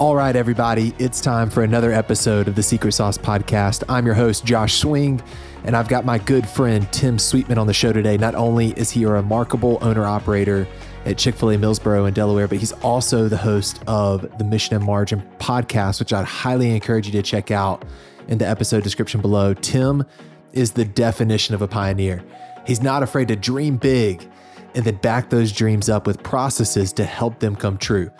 All right, everybody, it's time for another episode of the Secret Sauce Podcast. I'm your host, Josh Swing, and I've got my good friend Tim Sweetman on the show today. Not only is he a remarkable owner operator at Chick fil A Millsboro in Delaware, but he's also the host of the Mission and Margin podcast, which I'd highly encourage you to check out in the episode description below. Tim is the definition of a pioneer. He's not afraid to dream big and then back those dreams up with processes to help them come true.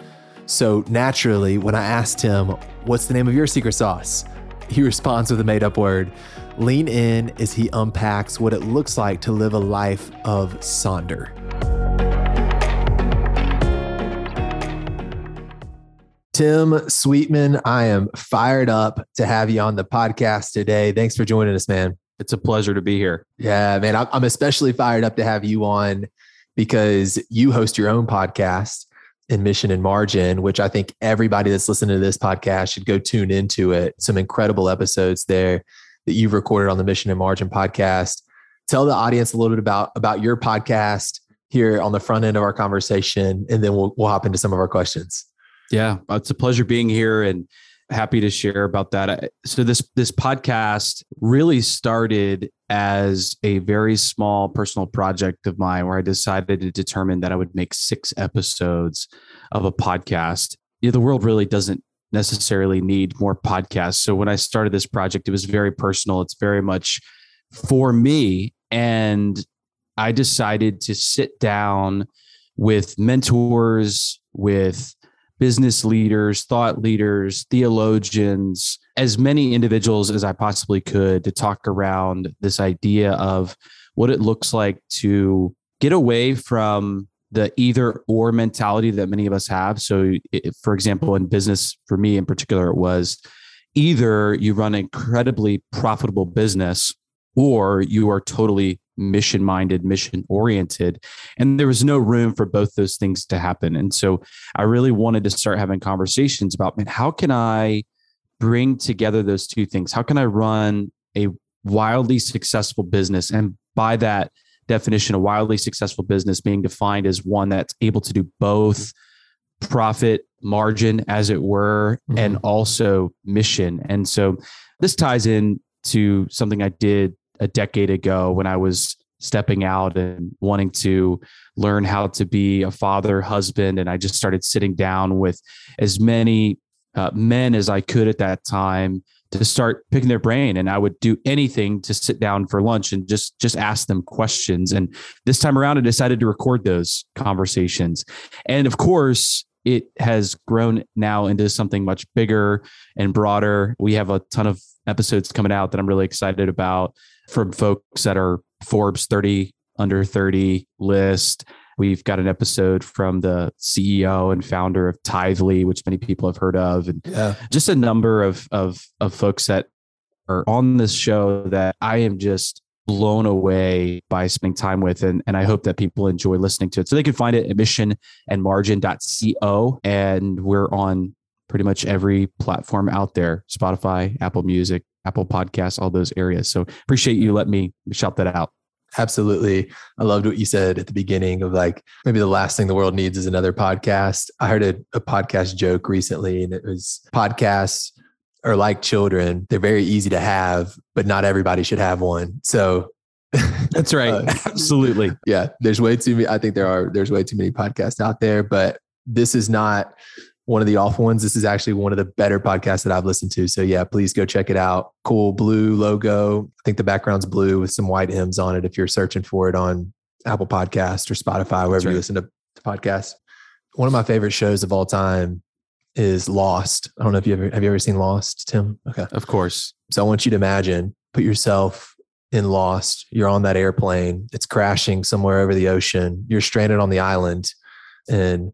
So naturally, when I asked him, What's the name of your secret sauce? He responds with a made up word. Lean in as he unpacks what it looks like to live a life of Sonder. Tim Sweetman, I am fired up to have you on the podcast today. Thanks for joining us, man. It's a pleasure to be here. Yeah, man. I'm especially fired up to have you on because you host your own podcast in Mission and Margin, which I think everybody that's listening to this podcast should go tune into it. Some incredible episodes there that you've recorded on the Mission and Margin podcast. Tell the audience a little bit about about your podcast here on the front end of our conversation, and then we'll we'll hop into some of our questions. Yeah, it's a pleasure being here and happy to share about that. So this this podcast really started as a very small personal project of mine where I decided to determine that I would make six episodes of a podcast. Yeah, the world really doesn't necessarily need more podcasts. So when I started this project, it was very personal. It's very much for me. And I decided to sit down with mentors, with business leaders, thought leaders, theologians, as many individuals as I possibly could to talk around this idea of what it looks like to get away from the either or mentality that many of us have. So, for example, in business, for me in particular, it was either you run an incredibly profitable business or you are totally mission minded, mission oriented. And there was no room for both those things to happen. And so I really wanted to start having conversations about, man, how can I bring together those two things? How can I run a wildly successful business? And by that definition, a wildly successful business being defined as one that's able to do both profit margin, as it were, mm-hmm. and also mission. And so this ties in to something I did a decade ago when I was stepping out and wanting to learn how to be a father, husband. And I just started sitting down with as many uh, men as I could at that time to start picking their brain. And I would do anything to sit down for lunch and just just ask them questions. And this time around I decided to record those conversations. And of course it has grown now into something much bigger and broader. We have a ton of episodes coming out that I'm really excited about from folks that are Forbes 30 under 30 list. We've got an episode from the CEO and founder of Tithely, which many people have heard of, and yeah. just a number of, of of folks that are on this show that I am just blown away by spending time with. And, and I hope that people enjoy listening to it. So they can find it at missionandmargin.co. And we're on pretty much every platform out there Spotify, Apple Music, Apple Podcasts, all those areas. So appreciate you let me shout that out. Absolutely. I loved what you said at the beginning of like maybe the last thing the world needs is another podcast. I heard a, a podcast joke recently, and it was podcasts are like children. They're very easy to have, but not everybody should have one. So that's right. uh, Absolutely. Yeah. There's way too many. I think there are, there's way too many podcasts out there, but this is not one of the awful ones. This is actually one of the better podcasts that I've listened to. So yeah, please go check it out. Cool blue logo. I think the background's blue with some white M's on it. If you're searching for it on Apple Podcast or Spotify, wherever right. you listen to, to podcasts. One of my favorite shows of all time is Lost. I don't know if you ever have you ever seen Lost, Tim? Okay, of course. So I want you to imagine, put yourself in Lost. You're on that airplane. It's crashing somewhere over the ocean. You're stranded on the island, and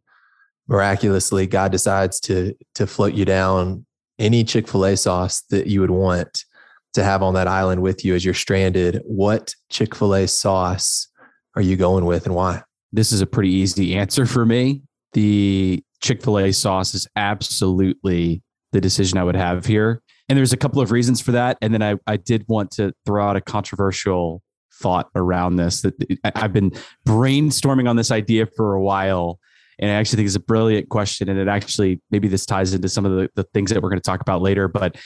miraculously God decides to to float you down any Chick-fil-A sauce that you would want to have on that island with you as you're stranded, what Chick-fil-A sauce are you going with and why? This is a pretty easy answer for me. The Chick-fil-A sauce is absolutely the decision I would have here. And there's a couple of reasons for that. And then I, I did want to throw out a controversial thought around this that I've been brainstorming on this idea for a while And I actually think it's a brilliant question. And it actually, maybe this ties into some of the, the things that we're going to talk about later. But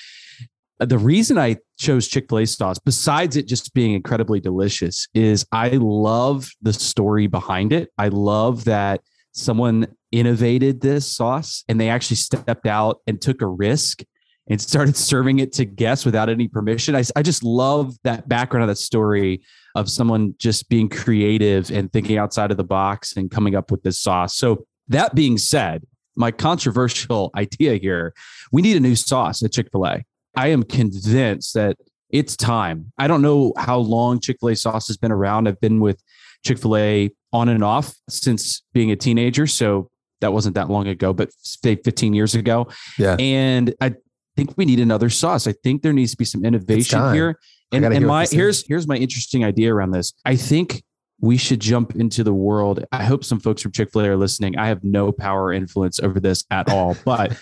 the reason I chose Chick fil A sauce, besides it just being incredibly delicious, is I love the story behind it. I love that someone innovated this sauce and they actually stepped out and took a risk and started serving it to guests without any permission. I, I just love that background of that story of someone just being creative and thinking outside of the box and coming up with this sauce. So, that being said, my controversial idea here we need a new sauce at Chick fil A. I am convinced that it's time. I don't know how long Chick fil A sauce has been around. I've been with Chick fil A on and off since being a teenager. So that wasn't that long ago, but say 15 years ago. Yeah. And I think we need another sauce. I think there needs to be some innovation here. And, and my here's here's my interesting idea around this. I think we should jump into the world. I hope some folks from Chick-fil-A are listening. I have no power influence over this at all, but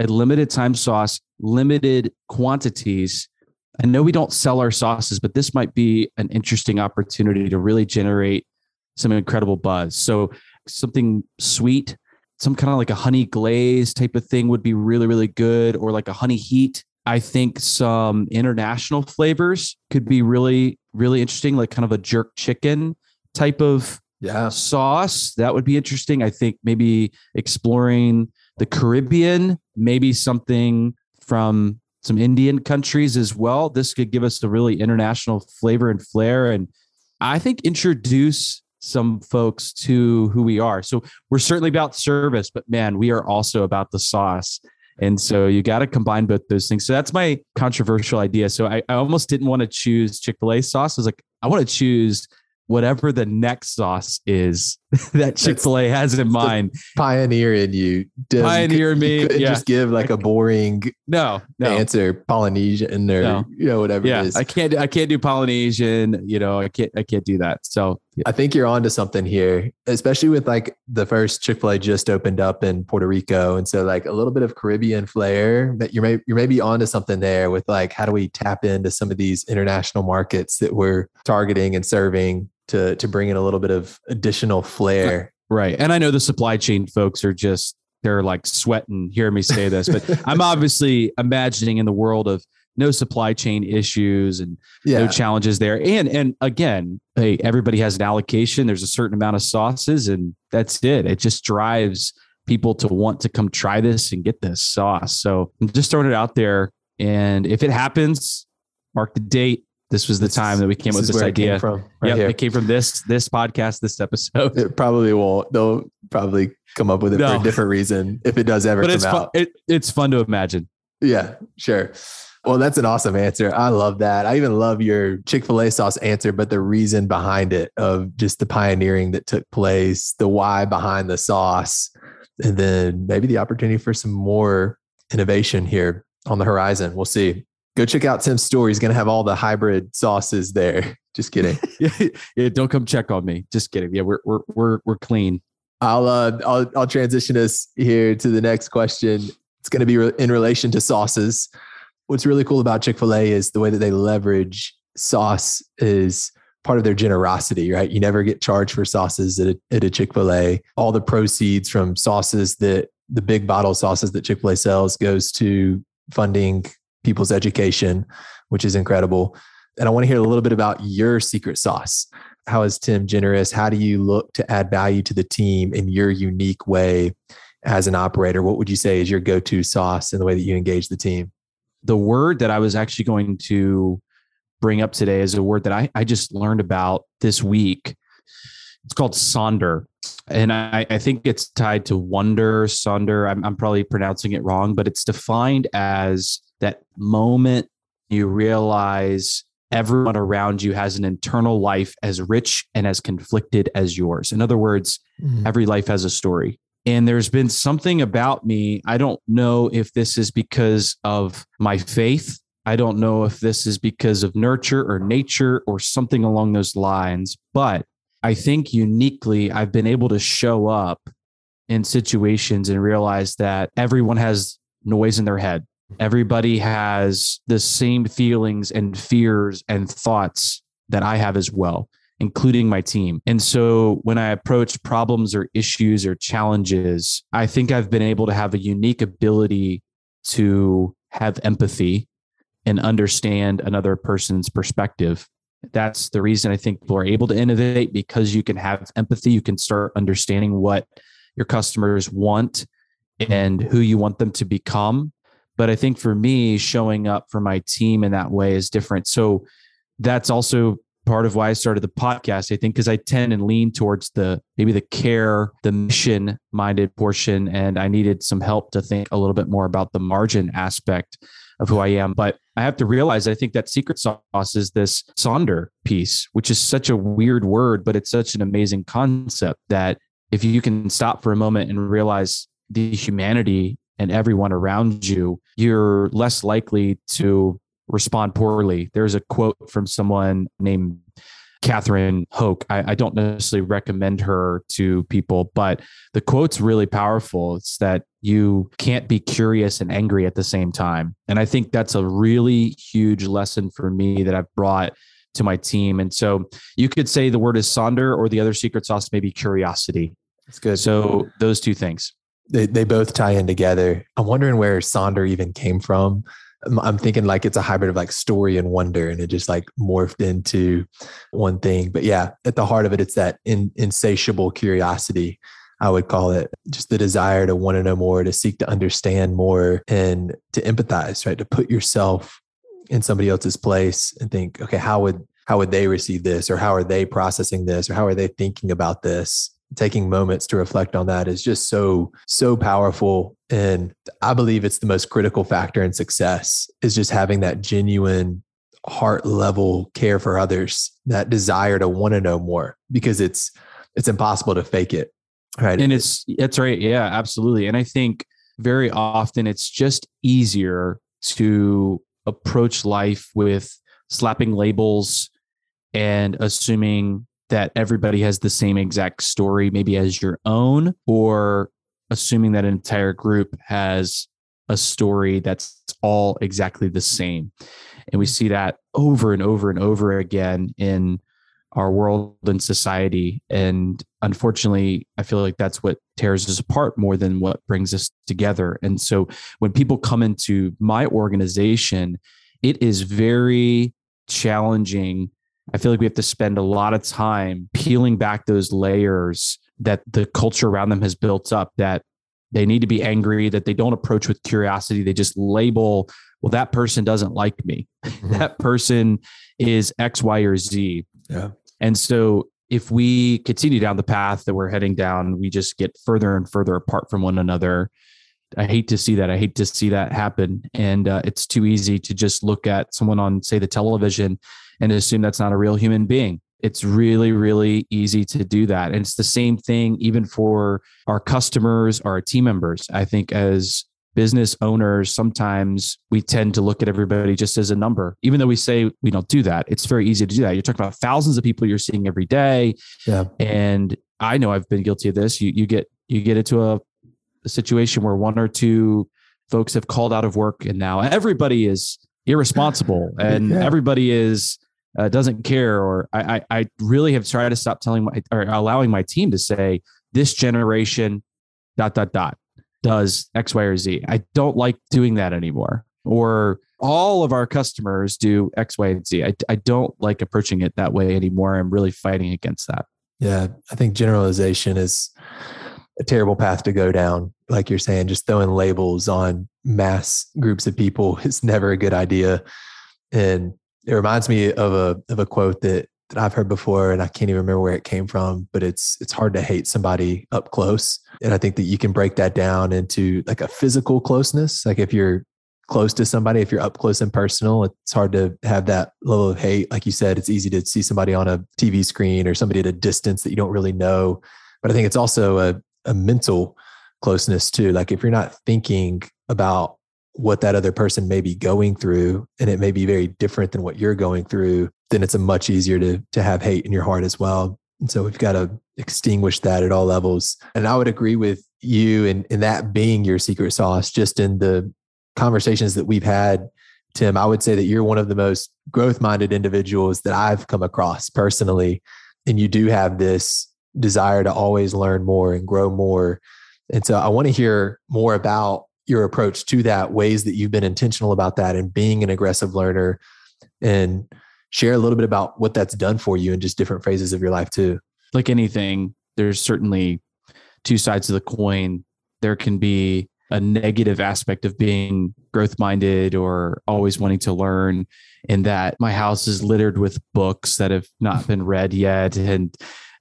a limited time sauce, limited quantities. I know we don't sell our sauces, but this might be an interesting opportunity to really generate some incredible buzz. So something sweet, some kind of like a honey glaze type of thing would be really, really good, or like a honey heat. I think some international flavors could be really, really interesting, like kind of a jerk chicken type of yeah. sauce. That would be interesting. I think maybe exploring the Caribbean, maybe something from some Indian countries as well. This could give us a really international flavor and flair. And I think introduce some folks to who we are. So we're certainly about service, but man, we are also about the sauce. And so you got to combine both those things. So that's my controversial idea. So I, I almost didn't want to choose Chick fil A sauce. I was like, I want to choose whatever the next sauce is that Chick Fil A has in mind. Pioneer in you, Does, pioneer me. Yeah. Just give like a boring no, no. answer, Polynesian or no. you know whatever. Yeah, I can't. I can't do Polynesian. You know, I can't. I can't do that. So yeah. I think you're onto something here, especially with like the first Chick Fil A just opened up in Puerto Rico, and so like a little bit of Caribbean flair. That you may maybe you're maybe onto something there with like how do we tap into some of these international markets that we're targeting and serving to to bring in a little bit of additional flair. Right. And I know the supply chain folks are just they're like sweating hearing me say this, but I'm obviously imagining in the world of no supply chain issues and yeah. no challenges there. And and again, hey, everybody has an allocation. There's a certain amount of sauces, and that's it. It just drives people to want to come try this and get this sauce. So I'm just throwing it out there. And if it happens, mark the date. This was the this time that we came up with this idea. from right yeah, it came from this this podcast, this episode. It probably won't. They'll probably come up with it no. for a different reason if it does ever but come it's out. Fun, it, it's fun to imagine. Yeah, sure. Well, that's an awesome answer. I love that. I even love your Chick fil A sauce answer, but the reason behind it of just the pioneering that took place, the why behind the sauce, and then maybe the opportunity for some more innovation here on the horizon. We'll see go check out Tim's store. He's going to have all the hybrid sauces there. Just kidding. yeah, don't come check on me. Just kidding. Yeah, we're we're we're we're clean. I'll uh I'll I'll transition us here to the next question. It's going to be re- in relation to sauces. What's really cool about Chick-fil-A is the way that they leverage sauce is part of their generosity, right? You never get charged for sauces at a, at a Chick-fil-A. All the proceeds from sauces that the big bottle sauces that Chick-fil-A sells goes to funding people's education, which is incredible. And I want to hear a little bit about your secret sauce. How is Tim generous? How do you look to add value to the team in your unique way as an operator? What would you say is your go to sauce in the way that you engage the team? The word that I was actually going to bring up today is a word that I, I just learned about this week. It's called sonder. And I, I think it's tied to wonder, sonder. I'm, I'm probably pronouncing it wrong, but it's defined as that moment you realize everyone around you has an internal life as rich and as conflicted as yours. In other words, mm-hmm. every life has a story. And there's been something about me. I don't know if this is because of my faith. I don't know if this is because of nurture or nature or something along those lines. But I think uniquely, I've been able to show up in situations and realize that everyone has noise in their head. Everybody has the same feelings and fears and thoughts that I have as well. including my team. And so when I approach problems or issues or challenges, I think I've been able to have a unique ability to have empathy and understand another person's perspective. That's the reason I think people are able to innovate because you can have empathy. You can start understanding what your customers want and who you want them to become. But I think for me, showing up for my team in that way is different. So that's also part of why I started the podcast, I think, because I tend and lean towards the maybe the care, the mission minded portion. And I needed some help to think a little bit more about the margin aspect of who I am. But I have to realize I think that secret sauce is this Sonder piece, which is such a weird word, but it's such an amazing concept that if you can stop for a moment and realize the humanity and everyone around you, you're less likely to respond poorly. There's a quote from someone named Catherine Hoke. I, I, don't necessarily recommend her to people, but the quote's really powerful. It's that you can't be curious and angry at the same time. And I think that's a really huge lesson for me that I've brought to my team. And so you could say the word is Sonder or the other secret sauce may be curiosity. That's good. So those two things. They, they both tie in together. I'm wondering where Sonder even came from. I'm thinking like it's a hybrid of like story and wonder, and it just like morphed into one thing. But yeah, at the heart of it, it's that in, insatiable curiosity. I would call it just the desire to want to know more, to seek to understand more, and to empathize, right? To put yourself in somebody else's place and think, okay, how would how would they receive this, or how are they processing this, or how are they thinking about this? Taking moments to reflect on that is just so so powerful. And i believe it's the most critical factor in success is just having that genuine heart level care for others that desire to want to know more because it's it's impossible to fake it right? And it's that's right. Yeah absolutely. And i think very often it's just easier to approach life with slapping labels and assuming that everybody has the same exact story, maybe as your own, or assuming that an entire group has a story that's all exactly the same. And we see that over and over and over again in our world and society. And unfortunately, I feel like that's what tears us apart more than what brings us together. And so when people come into my organization, it is very challenging I feel like we have to spend a lot of time peeling back those layers that the culture around them has built up that they need to be angry, that they don't approach with curiosity. They just label, well, that person doesn't like me. Mm-hmm. that person is X, Y, or Z. Yeah. And so if we continue down the path that we're heading down, we just get further and further apart from one another. I hate to see that. I hate to see that happen. And uh, it's too easy to just look at someone on, say, the television and assume that's not a real human being. It's really, really easy to do that. And it's the same thing even for our customers, our team members. I think as business owners, sometimes we tend to look at everybody just as a number, even though we say we don't do that. It's very easy to do that. You're talking about thousands of people you're seeing every day. Yeah. And I know I've been guilty of this. You you get you get into a, a situation where one or two folks have called out of work and now everybody is irresponsible and yeah. everybody is uh, doesn't care or I, I, I really have tried to stop telling my or allowing my team to say this generation dot dot dot does x y or z. I don't like doing that anymore or all of our customers do x y and z. I, I don't like approaching it that way anymore. I'm really fighting against that. Yeah i think generalization is a terrible path to go down like you're saying just throwing labels on mass groups of people is never a good idea and it reminds me of a of a quote that that I've heard before, and I can't even remember where it came from. But it's it's hard to hate somebody up close, and I think that you can break that down into like a physical closeness. Like if you're close to somebody, if you're up close and personal, it's hard to have that level of hate. Like you said, it's easy to see somebody on a TV screen or somebody at a distance that you don't really know. But I think it's also a, a mental closeness too. Like if you're not thinking about what that other person may be going through and it may be very different than what you're going through then it's a much easier to to have hate in your heart as well and so we've got to extinguish that at all levels and i would agree with you in in that being your secret sauce just in the conversations that we've had tim i would say that you're one of the most growth minded individuals that i've come across personally and you do have this desire to always learn more and grow more. And so I want to hear more about your approach to that, ways that you've been intentional about that and being an aggressive learner and share a little bit about what that's done for you in just different phases of your life too. Like anything, there's certainly two sides of the coin. There can be a negative aspect of being growth minded or always wanting to learn in that my house is littered with books that have not been read yet and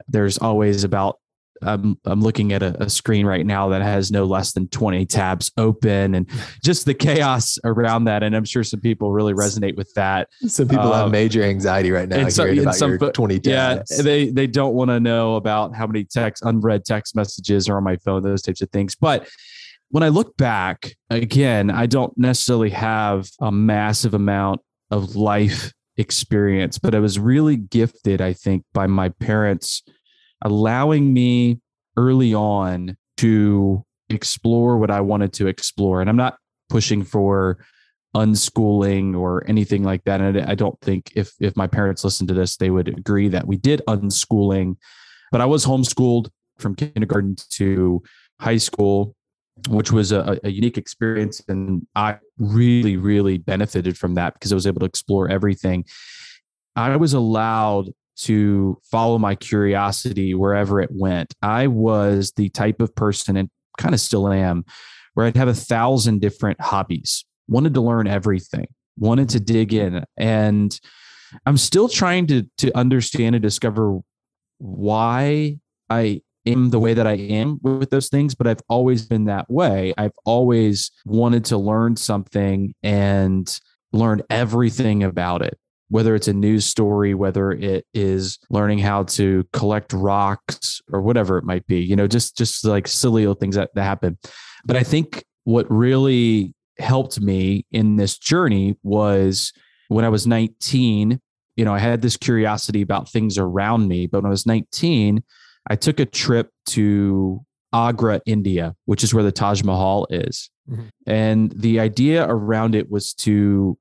there's always about I'm I'm looking at a, a, screen right now that has no less than 20 tabs open and just the chaos around that. And I'm sure some people really resonate with that. Some people um, have major anxiety right now and so, about some, your 20 tabs. Yeah, they they don't want to know about how many text unread text messages are on my phone, those types of things. But when I look back, again, I don't necessarily have a massive amount of life experience, but I was really gifted, I think, by my parents allowing me early on to explore what I wanted to explore. And I'm not pushing for unschooling or anything like that. And I don't think if if my parents listened to this, they would agree that we did unschooling. But I was homeschooled from kindergarten to high school, which was a, a unique experience. And I really, really benefited from that because I was able to explore everything. I was allowed to follow my curiosity wherever it went. I was the type of person, and kind of still am, where I'd have a thousand different hobbies, wanted to learn everything, wanted to dig in. And I'm still trying to, to understand and discover why I am the way that I am with those things, but I've always been that way. I've always wanted to learn something and learn everything about it whether it's a news story, whether it is learning how to collect rocks or whatever it might be, you know, just just like silly little things that, that happen. But I think what really helped me in this journey was when I was 19, you know, I had this curiosity about things around me. But when I was 19, I took a trip to Agra, India, which is where the Taj Mahal is. Mm-hmm. And the idea around it was to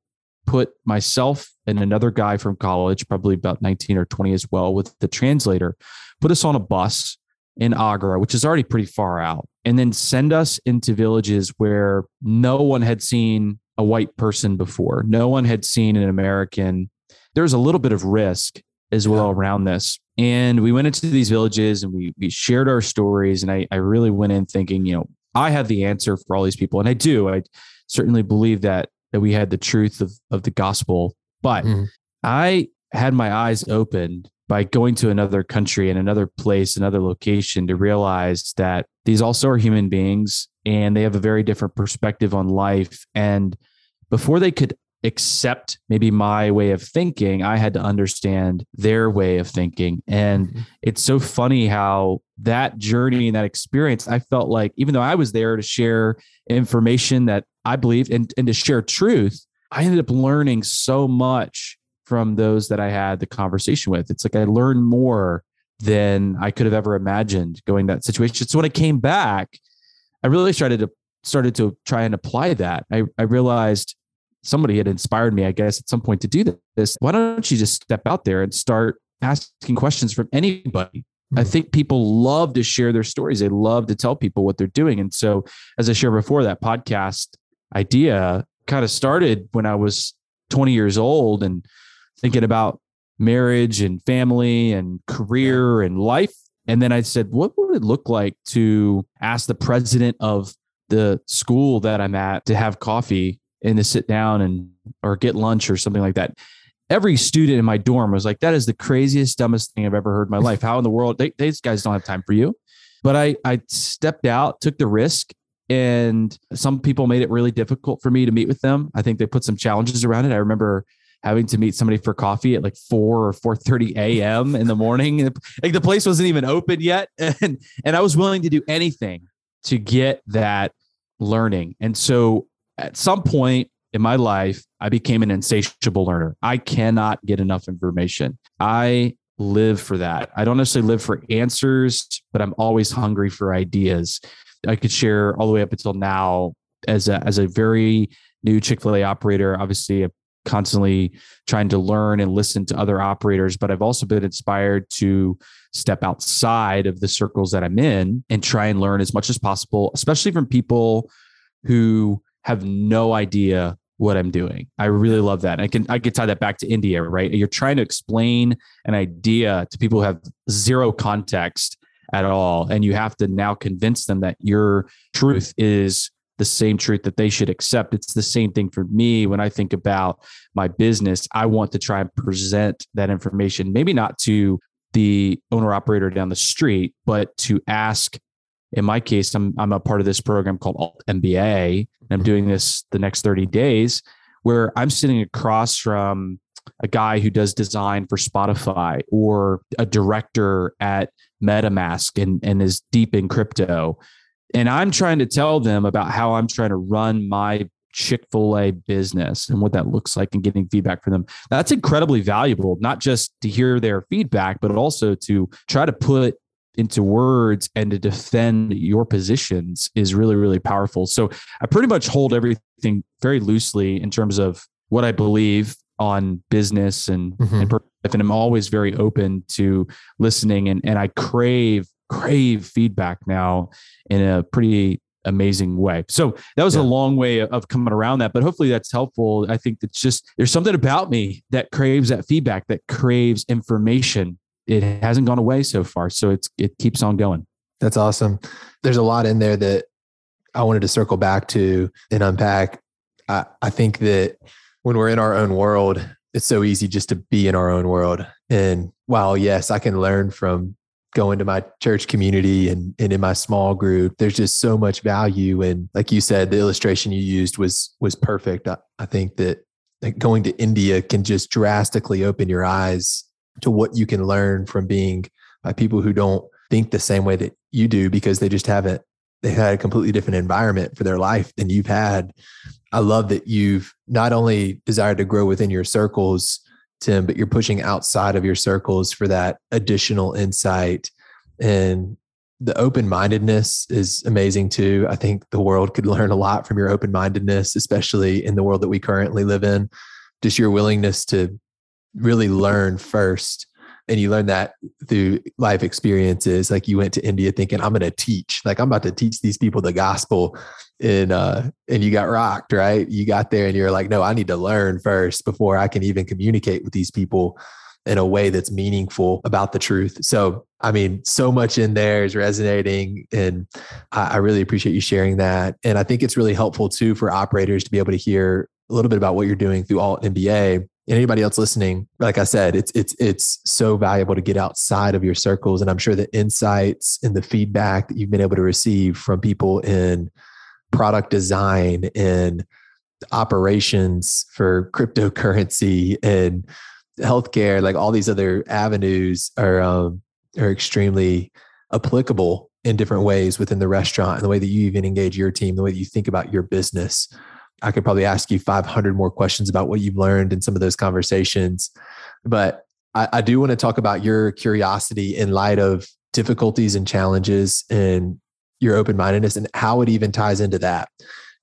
put myself and another guy from college, probably about 19 or 20 as well, with the translator, put us on a bus in Agra, which is already pretty far out, and then send us into villages where no one had seen a white person before. No one had seen an American. There's a little bit of risk as well yeah. around this. And we went into these villages and we we shared our stories. And I, I really went in thinking, you know, I have the answer for all these people. And I do. I certainly believe that that we had the truth of, of the gospel. But mm-hmm. I had my eyes opened by going to another country and another place, another location to realize that these also are human beings and they have a very different perspective on life. And before they could accept maybe my way of thinking, I had to understand their way of thinking. And mm-hmm. it's so funny how that journey and that experience, I felt like, even though I was there to share information that I believed and, and to share truth, I ended up learning so much from those that I had the conversation with. It's like I learned more than I could have ever imagined going that situation. So when I came back, I really started to started to try and apply that. I, I realized somebody had inspired me, I guess, at some point to do this. Why don't you just step out there and start asking questions from anybody? I mm-hmm. think people love to share their stories. They love to tell people what they're doing. And so, as I shared before, that podcast idea kind of started when I was 20 years old and thinking about marriage and family and career and life. And then I said, what would it look like to ask the president of the school that I'm at to have coffee and to sit down and or get lunch or something like that? Every student in my dorm was like, that is the craziest, dumbest thing I've ever heard in my life. How in the world? They, these guys don't have time for you. But I, I stepped out, took the risk, and some people made it really difficult for me to meet with them. I think they put some challenges around it. I remember having to meet somebody for coffee at like 4 or 4:30 a.m. in the morning. Like the place wasn't even open yet and and I was willing to do anything to get that learning. And so at some point in my life, I became an insatiable learner. I cannot get enough information. I live for that. I don't necessarily live for answers, but I'm always hungry for ideas. I could share all the way up until now as a as a very new Chick Fil A operator. Obviously, I've constantly trying to learn and listen to other operators, but I've also been inspired to step outside of the circles that I'm in and try and learn as much as possible, especially from people who have no idea what I'm doing. I really love that. I can I can tie that back to India, right? You're trying to explain an idea to people who have zero context at all and you have to now convince them that your truth is the same truth that they should accept. It's the same thing for me when I think about my business. I want to try and present that information, maybe not to the owner operator down the street, but to ask. In my case, I'm I'm a part of this program called Alt MBA, and I'm mm-hmm. doing this the next 30 days, where I'm sitting across from a guy who does design for Spotify or a director at MetaMask and, and is deep in crypto and I'm trying to tell them about how I'm trying to run my Chick fil A business and what that looks like and getting feedback from them. That's incredibly valuable, not just to hear their feedback, but also to try to put into words and to defend your positions is really, really powerful. So I pretty much hold everything very loosely in terms of what I believe on business and, mm-hmm. and, and I'm always very open to listening and, and I crave crave feedback now in a pretty amazing way. So that was yeah. a long way of coming around that, but hopefully that's helpful. I think it's just there's something about me that craves that feedback, that craves information. It hasn't gone away so far, so it's it keeps on going. That's awesome. There's a lot in there that I wanted to circle back to and unpack. I, I think that when we're in our own world, it's so easy just to be in our own world. And while yes, I can learn from going to my church community and, and in my small group there's just so much value and like you said the illustration you used was was perfect i, I think that like going to india can just drastically open your eyes to what you can learn from being by people who don't think the same way that you do because they just haven't they had a completely different environment for their life than you've had i love that you've not only desired to grow within your circles Tim, but you're pushing outside of your circles for that additional insight. And the open mindedness is amazing too. I think the world could learn a lot from your open mindedness, especially in the world that we currently live in. Just your willingness to really learn first and you learn that through life experiences like you went to india thinking i'm going to teach like i'm about to teach these people the gospel and uh and you got rocked right? You got there and you're like no i need to learn first before i can even communicate with these people in a way that's meaningful about the truth. So i mean so much in there is resonating and I, I really appreciate you sharing that and i think it's really helpful too for operators to be able to hear a little bit about what you're doing through Alt MBA anybody else listening, like I said, it's it's it's so valuable to get outside of your circles. And I'm sure the insights and the feedback that you've been able to receive from people in product design and operations for cryptocurrency and healthcare, like all these other avenues are um, are extremely applicable in different ways within the restaurant and the way that you even engage your team, the way that you think about your business. I could probably ask you 500 more questions about what you've learned in some of those conversations. But I, I do want to talk about your curiosity in light of difficulties and challenges and your open mindedness and how it even ties into that.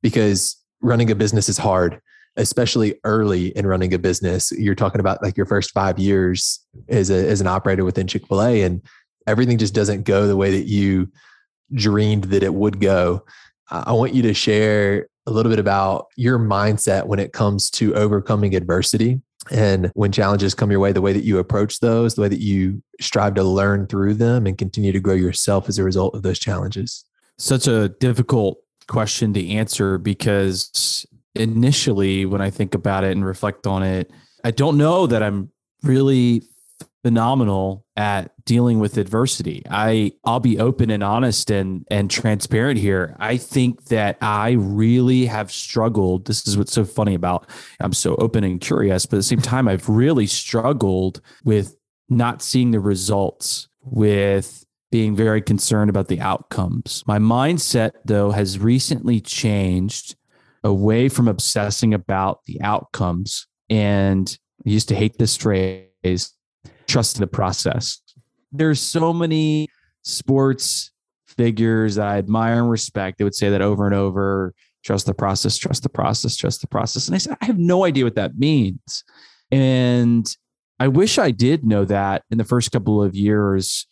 Because running a business is hard, especially early in running a business. You're talking about like your first five years as, a, as an operator within Chick fil A, and everything just doesn't go the way that you dreamed that it would go. I want you to share a little bit about your mindset when it comes to overcoming adversity and when challenges come your way, the way that you approach those, the way that you strive to learn through them and continue to grow yourself as a result of those challenges? Such a difficult question to answer because initially, when I think about it and reflect on it, I don't know that I'm really phenomenal at dealing with adversity. I I'll be open and honest and and transparent here. I think that I really have struggled. This is what's so funny about I'm so open and curious, but at the same time I've really struggled with not seeing the results with being very concerned about the outcomes. My mindset though has recently changed away from obsessing about the outcomes and I used to hate this phrase trust in the process. There's so many sports figures that I admire and respect. They would say that over and over trust the process, trust the process, trust the process. And I said, I have no idea what that means. And I wish I did know that in the first couple of years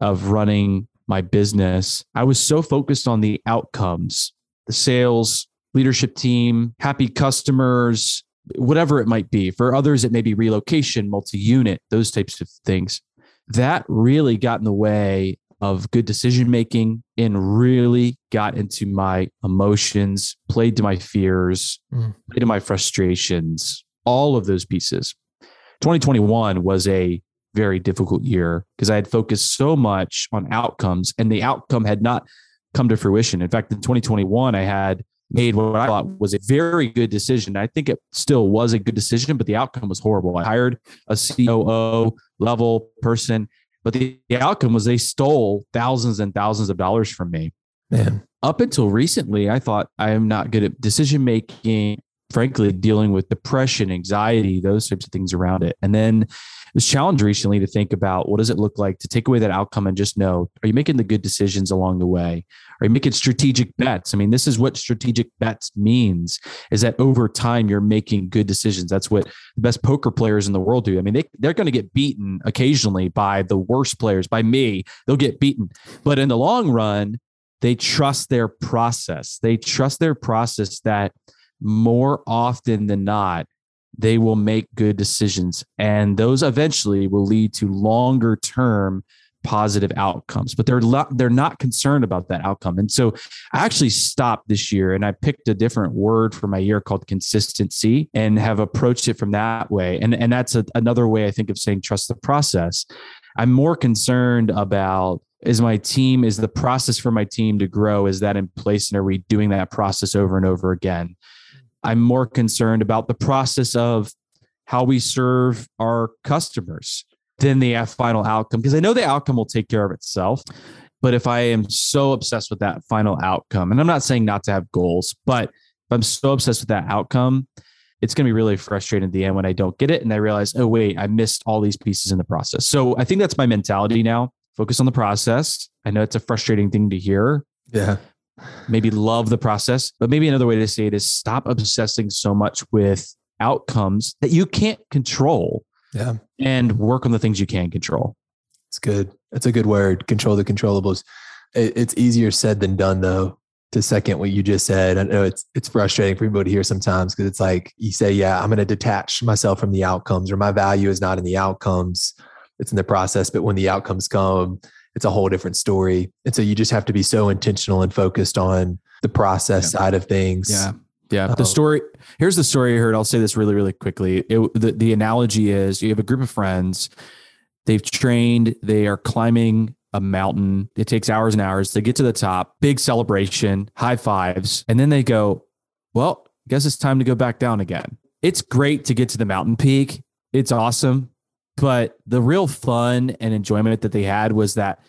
of running my business. I was so focused on the outcomes, the sales, leadership team, happy customers, whatever it might be. For others, it may be relocation, multi unit, those types of things. That really got in the way of good decision making and really got into my emotions, played to my fears, mm. played to my frustrations, all of those pieces. 2021 was a very difficult year because I had focused so much on outcomes and the outcome had not come to fruition. In fact, in 2021, I had made what I thought was a very good decision. I think it still was a good decision, but the outcome was horrible. I hired a COO level person, but the, the outcome was they stole thousands and thousands of dollars from me. Man. Up until recently, I thought I am not good at decision making, frankly, dealing with depression, anxiety, those types of things around it. And then was challenged recently to think about what does it look like to take away that outcome and just know are you making the good decisions along the way you making strategic bets. I mean this is what strategic bets means is that over time you're making good decisions. That's what the best poker players in the world do. I mean they, they're going to get beaten occasionally by the worst players by me. They'll get beaten. But in the long run they trust their process. They trust their process that more often than not they will make good decisions. And those eventually will lead to longer term positive outcomes but they're lo- they're not concerned about that outcome. And so i actually stopped this year and i picked a different word for my year called consistency and have approached it from that way. And and that's a, another way i think of saying trust the process. I'm more concerned about is my team is the process for my team to grow is that in place and are we doing that process over and over again? I'm more concerned about the process of how we serve our customers than the final outcome because I know the outcome will take care of itself. But if I am so obsessed with that final outcome, and I'm not saying not to have goals, but if I'm so obsessed with that outcome, it's going to be really frustrating at the end when I don't get it. And I realize, oh, wait, I missed all these pieces in the process. So I think that's my mentality now. Focus on the process. I know it's a frustrating thing to hear. Yeah maybe love the process. But maybe another way to say it is stop obsessing so much with outcomes that you can't control. Yeah. And work on the things you can control. It's good. That's a good word. Control the controllables. It's easier said than done, though. To second what you just said, I know it's it's frustrating for people to hear sometimes because it's like you say, "Yeah, I'm going to detach myself from the outcomes," or "My value is not in the outcomes; it's in the process." But when the outcomes come, it's a whole different story. And so you just have to be so intentional and focused on the process yeah. side of things. Yeah. Yeah. The um, story here's the story I heard. I'll say this really, really quickly. It, the, the analogy is you have a group of friends, they've trained, they are climbing a mountain. It takes hours and hours. They get to the top, big celebration, high fives. And then they go, Well, I guess it's time to go back down again. It's great to get to the mountain peak. It's awesome. But the real fun and enjoyment that they had was that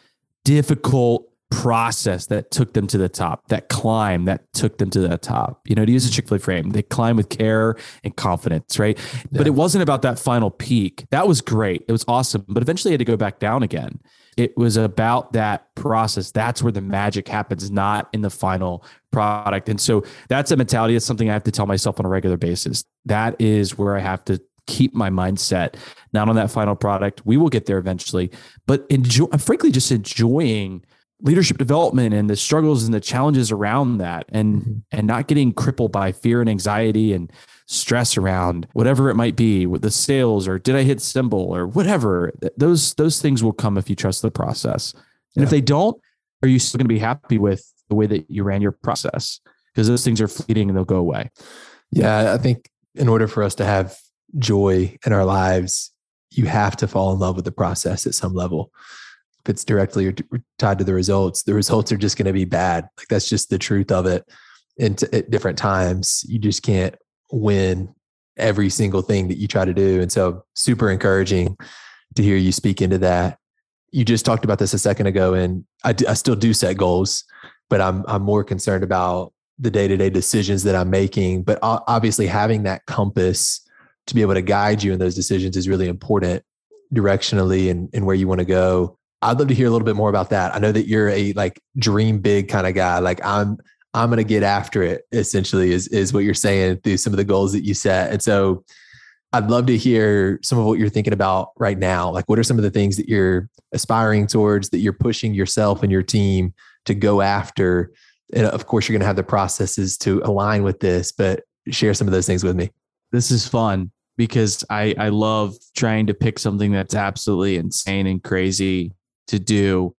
difficult process that took them to the top, that climb that took them to the top. You know, to use a Chick fil A frame, they climb with care and confidence, right? Yeah. But it wasn't about that final peak. That was great. It was awesome. But eventually they had to go back down again. It was about that process. That's where the magic happens, not in the final product. And so that's a mentality. That's something I have to tell myself on a regular basis. That is where I have to keep my mindset not on that final product. We will get there eventually, but enjoy, frankly, just enjoying leadership development and the struggles and the challenges around that and mm-hmm. and not getting crippled by fear and anxiety and stress around whatever it might be with the sales or did I hit symbol or whatever those those things will come if you trust the process and yeah. if they don't are you still going to be happy with the way that you ran your process because those things are fleeting and they'll go away yeah I think in order for us to have joy in our lives, you have to fall in love with the process at some level. If it's directly tied to the results, the results are just going to be bad. Like that's just the truth of it. And at different times, you just can't win every single thing that you try to do. And so, super encouraging to hear you speak into that. You just talked about this a second ago, and I, still do set goals, but I'm I'm more concerned about the day to day decisions that I'm making. But obviously, having that compass to be able to guide you in those decisions is really important directionally and, and where you want to go. I'd love to hear a little bit more about that. I know that you're a like dream big kind of guy. Like I'm I'm to get after it. Essentially, is is what you're saying through some of the goals that you set. And so, I'd love to hear some of what you're thinking about right now. Like, what are some of the things that you're aspiring towards that you're pushing yourself and your team to go after? And of course, you're to have the processes to align with this, but share some of those things with me. This is fun because I I love trying to pick something that's absolutely insane and crazy to do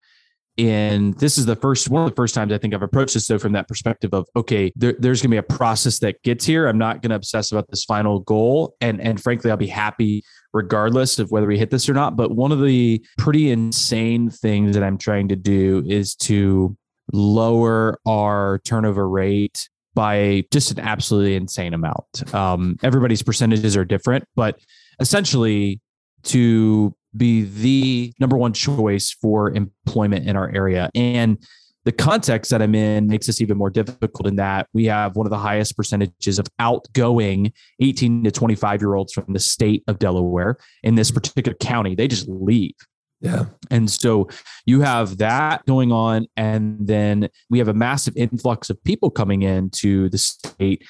and this is the first one of the first times I think I've approached this so from that perspective of okay, there, there's going to be a process that gets here. I'm not going to obsess about this final goal, and and frankly, I'll be happy regardless of whether we hit this or not. But one of the pretty insane things that I'm trying to do is to lower our turnover rate by just an absolutely insane amount. Um, everybody's percentages are different, but essentially to be the number one choice for employment in our area. And the context that I'm in makes this even more difficult in that we have one of the highest percentages of outgoing 18 to 25 year olds from the state of Delaware in this particular county. They just leave. Yeah. And so you have that going on. And then we have a massive influx of people coming into the state.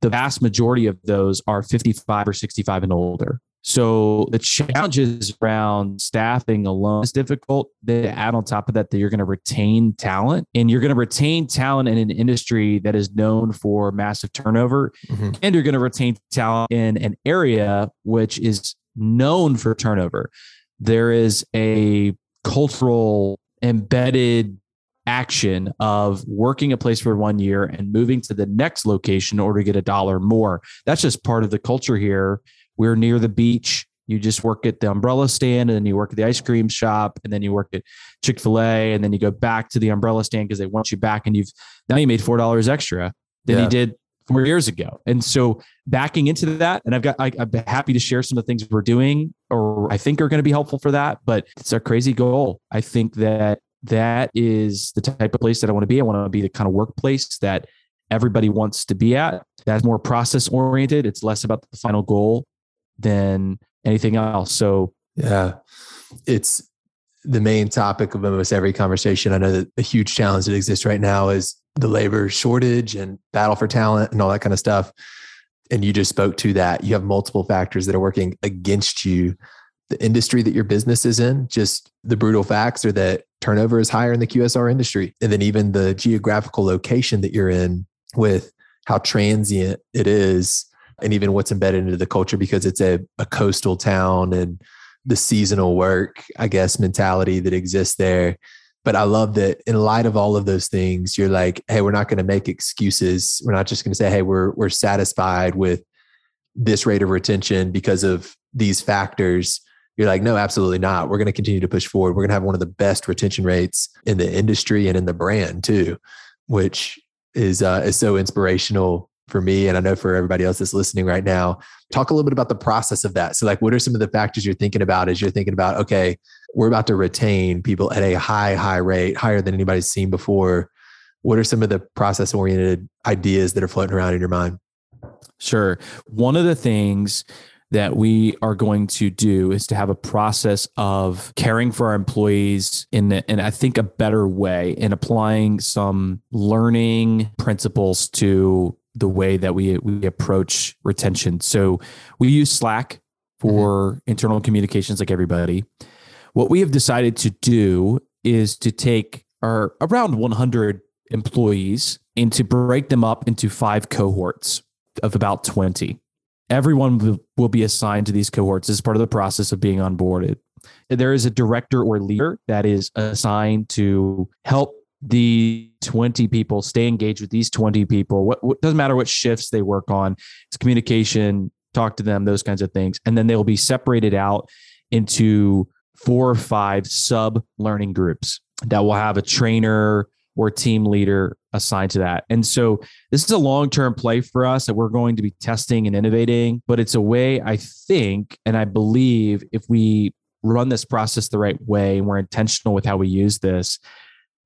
The vast majority of those are 55 or 65 and older. So the challenges around staffing alone is difficult. They add on top of that that you're going to retain talent and you're going to retain talent in an industry that is known for massive turnover. Mm-hmm. And you're going to retain talent in an area which is known for turnover. There is a cultural embedded action of working a place for one year and moving to the next location in order to get a dollar more. That's just part of the culture here we're near the beach. You just work at the umbrella stand and then you work at the ice cream shop and then you work at Chick fil A and then you go back to the umbrella stand because they want you back and you've now you made $4 extra than yeah. you did four years ago. And so backing into that, and I've got, I, I'm happy to share some of the things we're doing or I think are going to be helpful for that, but it's a crazy goal. I think that that is the type of place that I want to be. I want to be the kind of workplace that everybody wants to be at. That's more process oriented. It's less about the final goal than anything else. So, yeah, it's the main topic of almost every conversation. I know that a huge challenge that exists right now is the labor shortage and battle for talent and all that kind of stuff. And you just spoke to that. You have multiple factors that are working against you. The industry that your business is in, just the brutal facts are that turnover is higher in the QSR industry. And then even the geographical location that you're in with how transient it is and even what's embedded into the culture because it's a, a coastal town and the seasonal work, I guess, mentality that exists there. But I love that in light of all of those things, you're like, hey, we're not going to make excuses. We're not just going to say, hey, we're we're satisfied with this rate of retention because of these factors. You're like, no, absolutely not. We're going to continue to push forward. We're going to have one of the best retention rates in the industry and in the brand too, which is uh, is so inspirational for me and I know for everybody else that's listening right now. Talk a little bit about the process of that. So, like, what are some of the factors you're thinking about as you're thinking about, okay, we're about to retain people at a high, high rate, higher than anybody's seen before? What are some of the process oriented ideas that are floating around in your mind? Sure. One of the things that we are going to do is to have a process of caring for our employees in, the, in I think a better way and applying some learning principles to the way that we we approach retention. So we use Slack for mm-hmm. internal communications like everybody. What we have decided to do is to take our around 100 employees and to break them up into five cohorts of about 20. Everyone will, be assigned to these cohorts as part of the process of being onboarded. There is a director or leader that is assigned to help the 20 people stay engaged with these 20 people. What, what, doesn't matter what shifts they work on. It's communication talk to them those kinds of things. And then they'll be separated out into four or five sub learning groups that will have a trainer or team leader assigned to that. And so this is a long-term play for us that we're going to be testing and innovating but it's a way i think and i believe if we run this process the right way and we're intentional with how we use this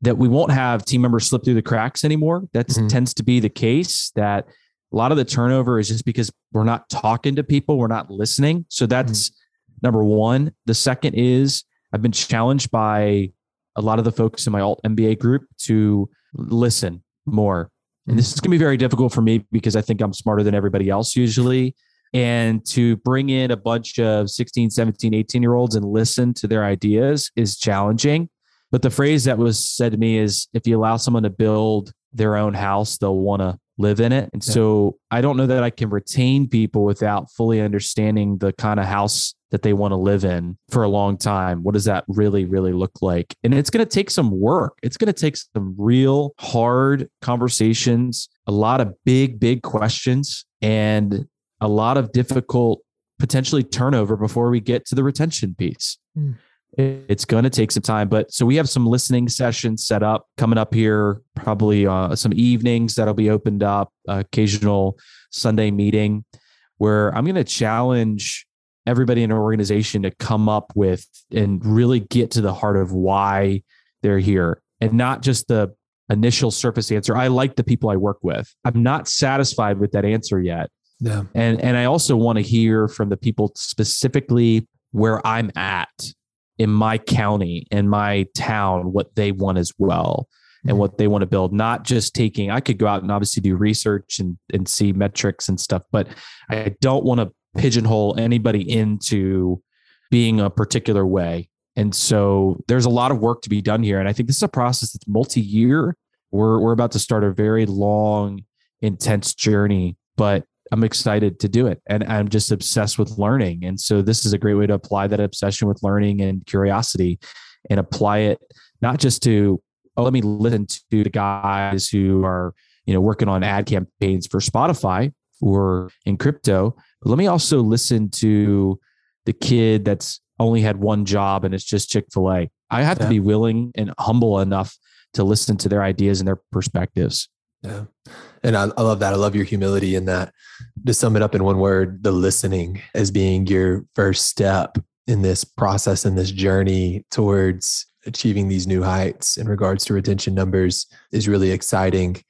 that we won't have team members slip through the cracks anymore. That mm-hmm. tends to be the case that a lot of the turnover is just because we're not talking to people, we're not listening. So that's mm-hmm. number one. The second is I've been challenged by a lot of the folks in my alt MBA group to listen more And this is going to be very difficult for me because I think I'm smarter than everybody else usually. And to bring in a bunch of 16, 17, 18 year olds and listen to their ideas is challenging. But the phrase that was said to me is if you allow someone to build their own house, they'll want to live in it. And yeah. so I don't know that I can retain people without fully understanding the kind of house that they want to live in for a long time. What does that really, really look like? And it's going to take some work. It's going to take some real hard conversations, a lot of big, big questions, and a lot of difficult, potentially turnover before we get to the retention piece. Mm. It's going to take some time, but so we have some listening sessions set up coming up here, probably uh, some evenings that'll be opened up, uh, occasional Sunday meeting where I'm going to challenge everybody in an organization to come up with and really get to the heart of why they're here and not just the initial surface answer. I like the people I work with. I'm not satisfied with that answer yet. Yeah. And and I also want to hear from the people specifically where I'm at in my county in my town what they want as well and mm-hmm. what they want to build not just taking i could go out and obviously do research and, and see metrics and stuff but i don't want to pigeonhole anybody into being a particular way. And so there's a lot of work to be done here. And I think this is a process that's multi year. We're, we're about to start a very long, intense journey, but I'm excited to do it. And I'm just obsessed with learning. And so this is a great way to apply that obsession with learning and curiosity and apply it not just to, oh, let me listen to the guys who are, you know, working on ad campaigns for Spotify or in crypto, but let me also listen to the kid that's only had one job and it's just Chick fil A. I have yeah. to be willing and humble enough to listen to their ideas and their perspectives. Yeah. And I, I, love that. I love your humility in that. To sum it up in one word, the listening as being your first step in this process and this journey towards achieving these new heights in regards to retention numbers is really exciting.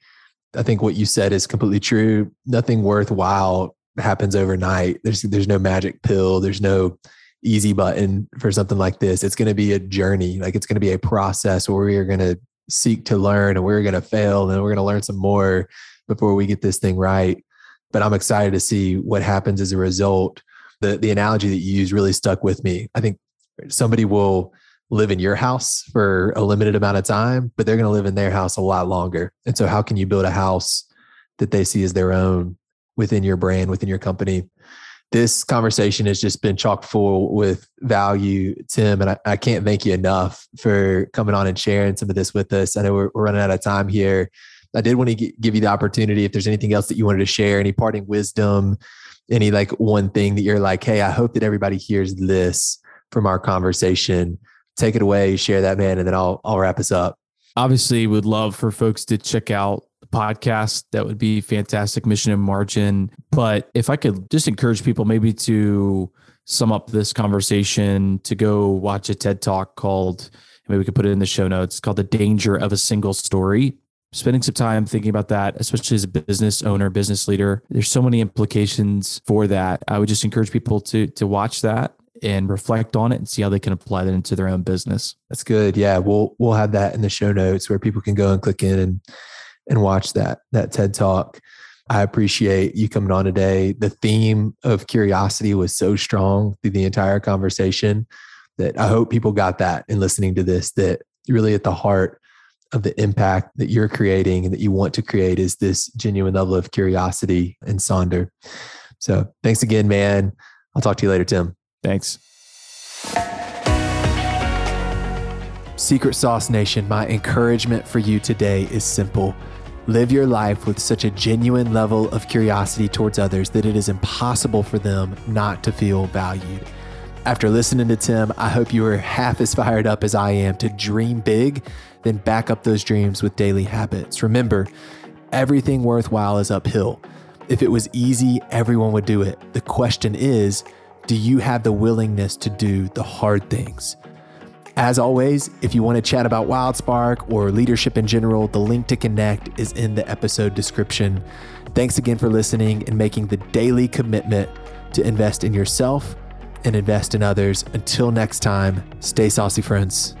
I think what you said is completely true. Nothing worthwhile happens overnight. There's there's no magic pill. There's no easy button for something like this. It's going to be a journey. Like it's going to be a process where we are going to seek to learn and we're going to fail and we're going to learn some more before we get this thing right. But I'm excited to see what happens as a result. The the analogy that you use really stuck with me. I think somebody will live in your house for a limited amount of time, but they're going to live in their house a lot longer. And so how can you build a house that they see as their own within your brand, within your company. This conversation has just been chock full with value, Tim, and I, I can't thank you enough for coming on and sharing some of this with us. I know we're, we're running out of time here. I did want to give you the opportunity if there's anything else that you wanted to share, any parting wisdom, any like one thing that you're like, hey, I hope that everybody hears this from our conversation. Take it away, share that, man, and then I'll I'll wrap us up. Obviously, would love for folks to check out podcast, that would be fantastic. Mission and margin. But if I could just encourage people maybe to sum up this conversation, to go watch a TED talk called, maybe we could put it in the show notes, called The Danger of a Single Story. Spending some time thinking about that, especially as a business owner, business leader, there's so many implications for that. I would just encourage people to to watch that and reflect on it and see how they can apply that into their own business. That's good. Yeah, we'll we'll have that in the show notes where people can go and click in and and watch that that TED talk. I appreciate you coming on today. The theme of curiosity was so strong through the entire conversation that I hope people got that in listening to this that really at the heart of the impact that you're creating and that you want to create is this genuine level of curiosity and Sonder. So thanks again, man. I'll talk to you later, Tim. Thanks. Secret Sauce Nation, my encouragement for you today is simple. Live your life with such a genuine level of curiosity towards others that it is impossible for them not to feel valued. After listening to Tim, I hope you are half as fired up as I am to dream big, then back up those dreams with daily habits. Remember, everything worthwhile is uphill. If it was easy, everyone would do it. The question is, do you have the willingness to do the hard things? As always, if you want to chat about WildSpark or leadership in general, the link to connect is in the episode description. Thanks again for listening and making the daily commitment to invest in yourself and invest in others. Until next time, stay saucy, friends.